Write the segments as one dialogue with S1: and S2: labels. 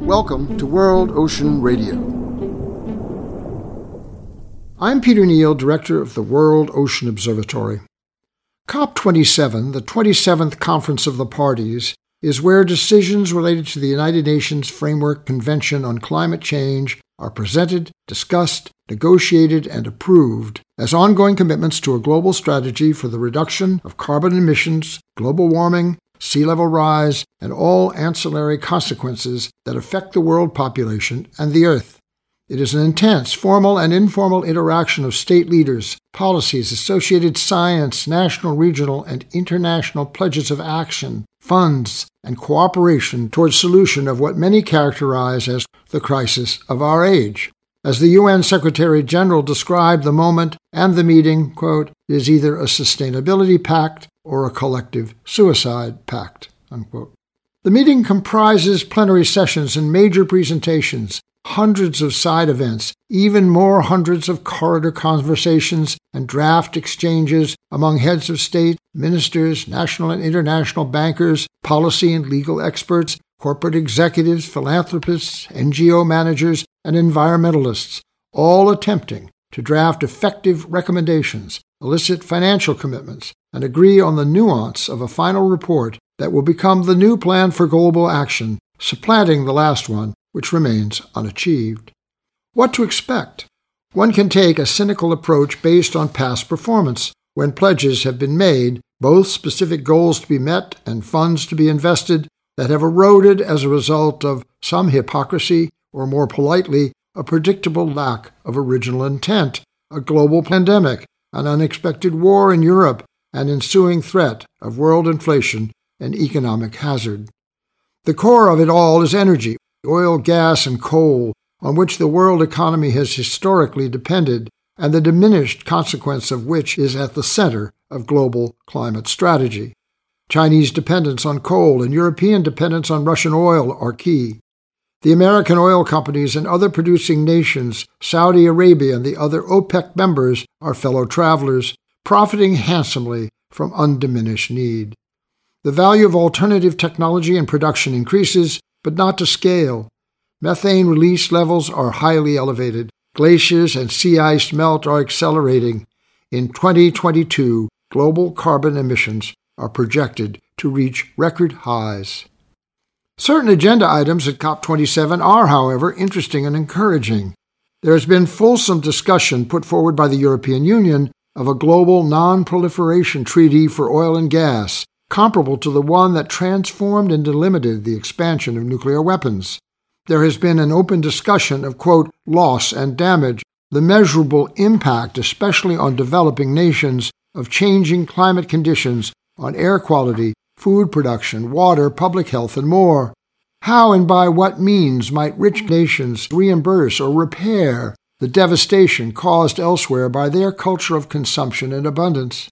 S1: Welcome to World Ocean Radio. I'm Peter Neill, Director of the World Ocean Observatory. COP27, the 27th Conference of the Parties, is where decisions related to the United Nations Framework Convention on Climate Change are presented, discussed, negotiated, and approved as ongoing commitments to a global strategy for the reduction of carbon emissions, global warming, sea level rise, and all ancillary consequences that affect the world population and the Earth. It is an intense, formal, and informal interaction of state leaders, policies, associated science, national, regional, and international pledges of action, funds, and cooperation towards solution of what many characterize as the crisis of our age. As the UN Secretary General described the moment and the meeting, quote, is either a sustainability pact or a collective suicide pact. Unquote. The meeting comprises plenary sessions and major presentations, hundreds of side events, even more hundreds of corridor conversations and draft exchanges among heads of state, ministers, national and international bankers, policy and legal experts, corporate executives, philanthropists, NGO managers, and environmentalists, all attempting to draft effective recommendations, elicit financial commitments, and agree on the nuance of a final report that will become the new plan for global action, supplanting the last one, which remains unachieved. What to expect? One can take a cynical approach based on past performance when pledges have been made, both specific goals to be met and funds to be invested, that have eroded as a result of some hypocrisy, or more politely, a predictable lack of original intent, a global pandemic, an unexpected war in Europe, an ensuing threat of world inflation and economic hazard. The core of it all is energy, oil, gas, and coal, on which the world economy has historically depended, and the diminished consequence of which is at the center of global climate strategy. Chinese dependence on coal and European dependence on Russian oil are key. The American oil companies and other producing nations, Saudi Arabia and the other OPEC members, are fellow travelers, profiting handsomely from undiminished need. The value of alternative technology and production increases, but not to scale. Methane release levels are highly elevated. Glaciers and sea ice melt are accelerating. In 2022, global carbon emissions are projected to reach record highs. Certain agenda items at COP27 are, however, interesting and encouraging. There has been fulsome discussion put forward by the European Union of a global non proliferation treaty for oil and gas, comparable to the one that transformed and delimited the expansion of nuclear weapons. There has been an open discussion of, quote, loss and damage, the measurable impact, especially on developing nations, of changing climate conditions on air quality, food production, water, public health, and more. How and by what means might rich nations reimburse or repair the devastation caused elsewhere by their culture of consumption and abundance?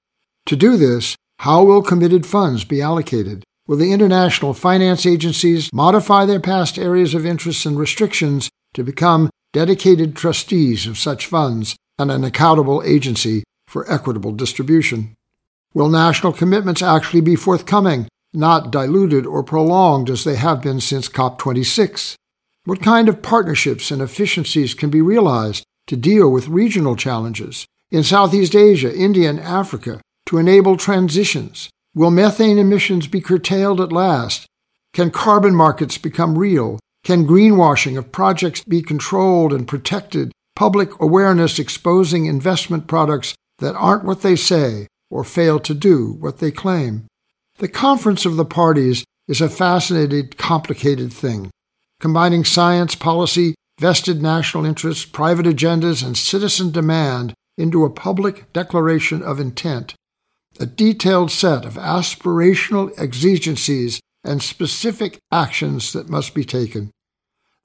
S1: To do this, how will committed funds be allocated? Will the international finance agencies modify their past areas of interest and restrictions to become dedicated trustees of such funds and an accountable agency for equitable distribution? Will national commitments actually be forthcoming, not diluted or prolonged as they have been since COP26? What kind of partnerships and efficiencies can be realized to deal with regional challenges in Southeast Asia, India, and Africa to enable transitions? Will methane emissions be curtailed at last? Can carbon markets become real? Can greenwashing of projects be controlled and protected? Public awareness exposing investment products that aren't what they say or fail to do what they claim. The conference of the parties is a fascinating, complicated thing, combining science, policy, vested national interests, private agendas, and citizen demand into a public declaration of intent a detailed set of aspirational exigencies and specific actions that must be taken.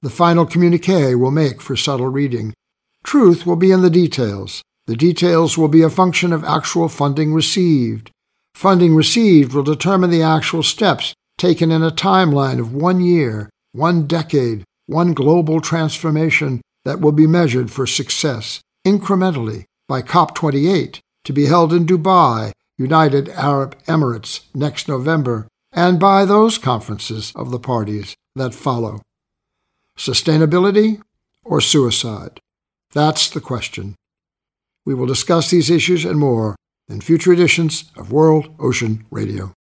S1: The final communique will make for subtle reading. Truth will be in the details. The details will be a function of actual funding received. Funding received will determine the actual steps taken in a timeline of one year, one decade, one global transformation that will be measured for success incrementally by COP28 to be held in Dubai United Arab Emirates next November, and by those conferences of the parties that follow. Sustainability or suicide? That's the question. We will discuss these issues and more in future editions of World Ocean Radio.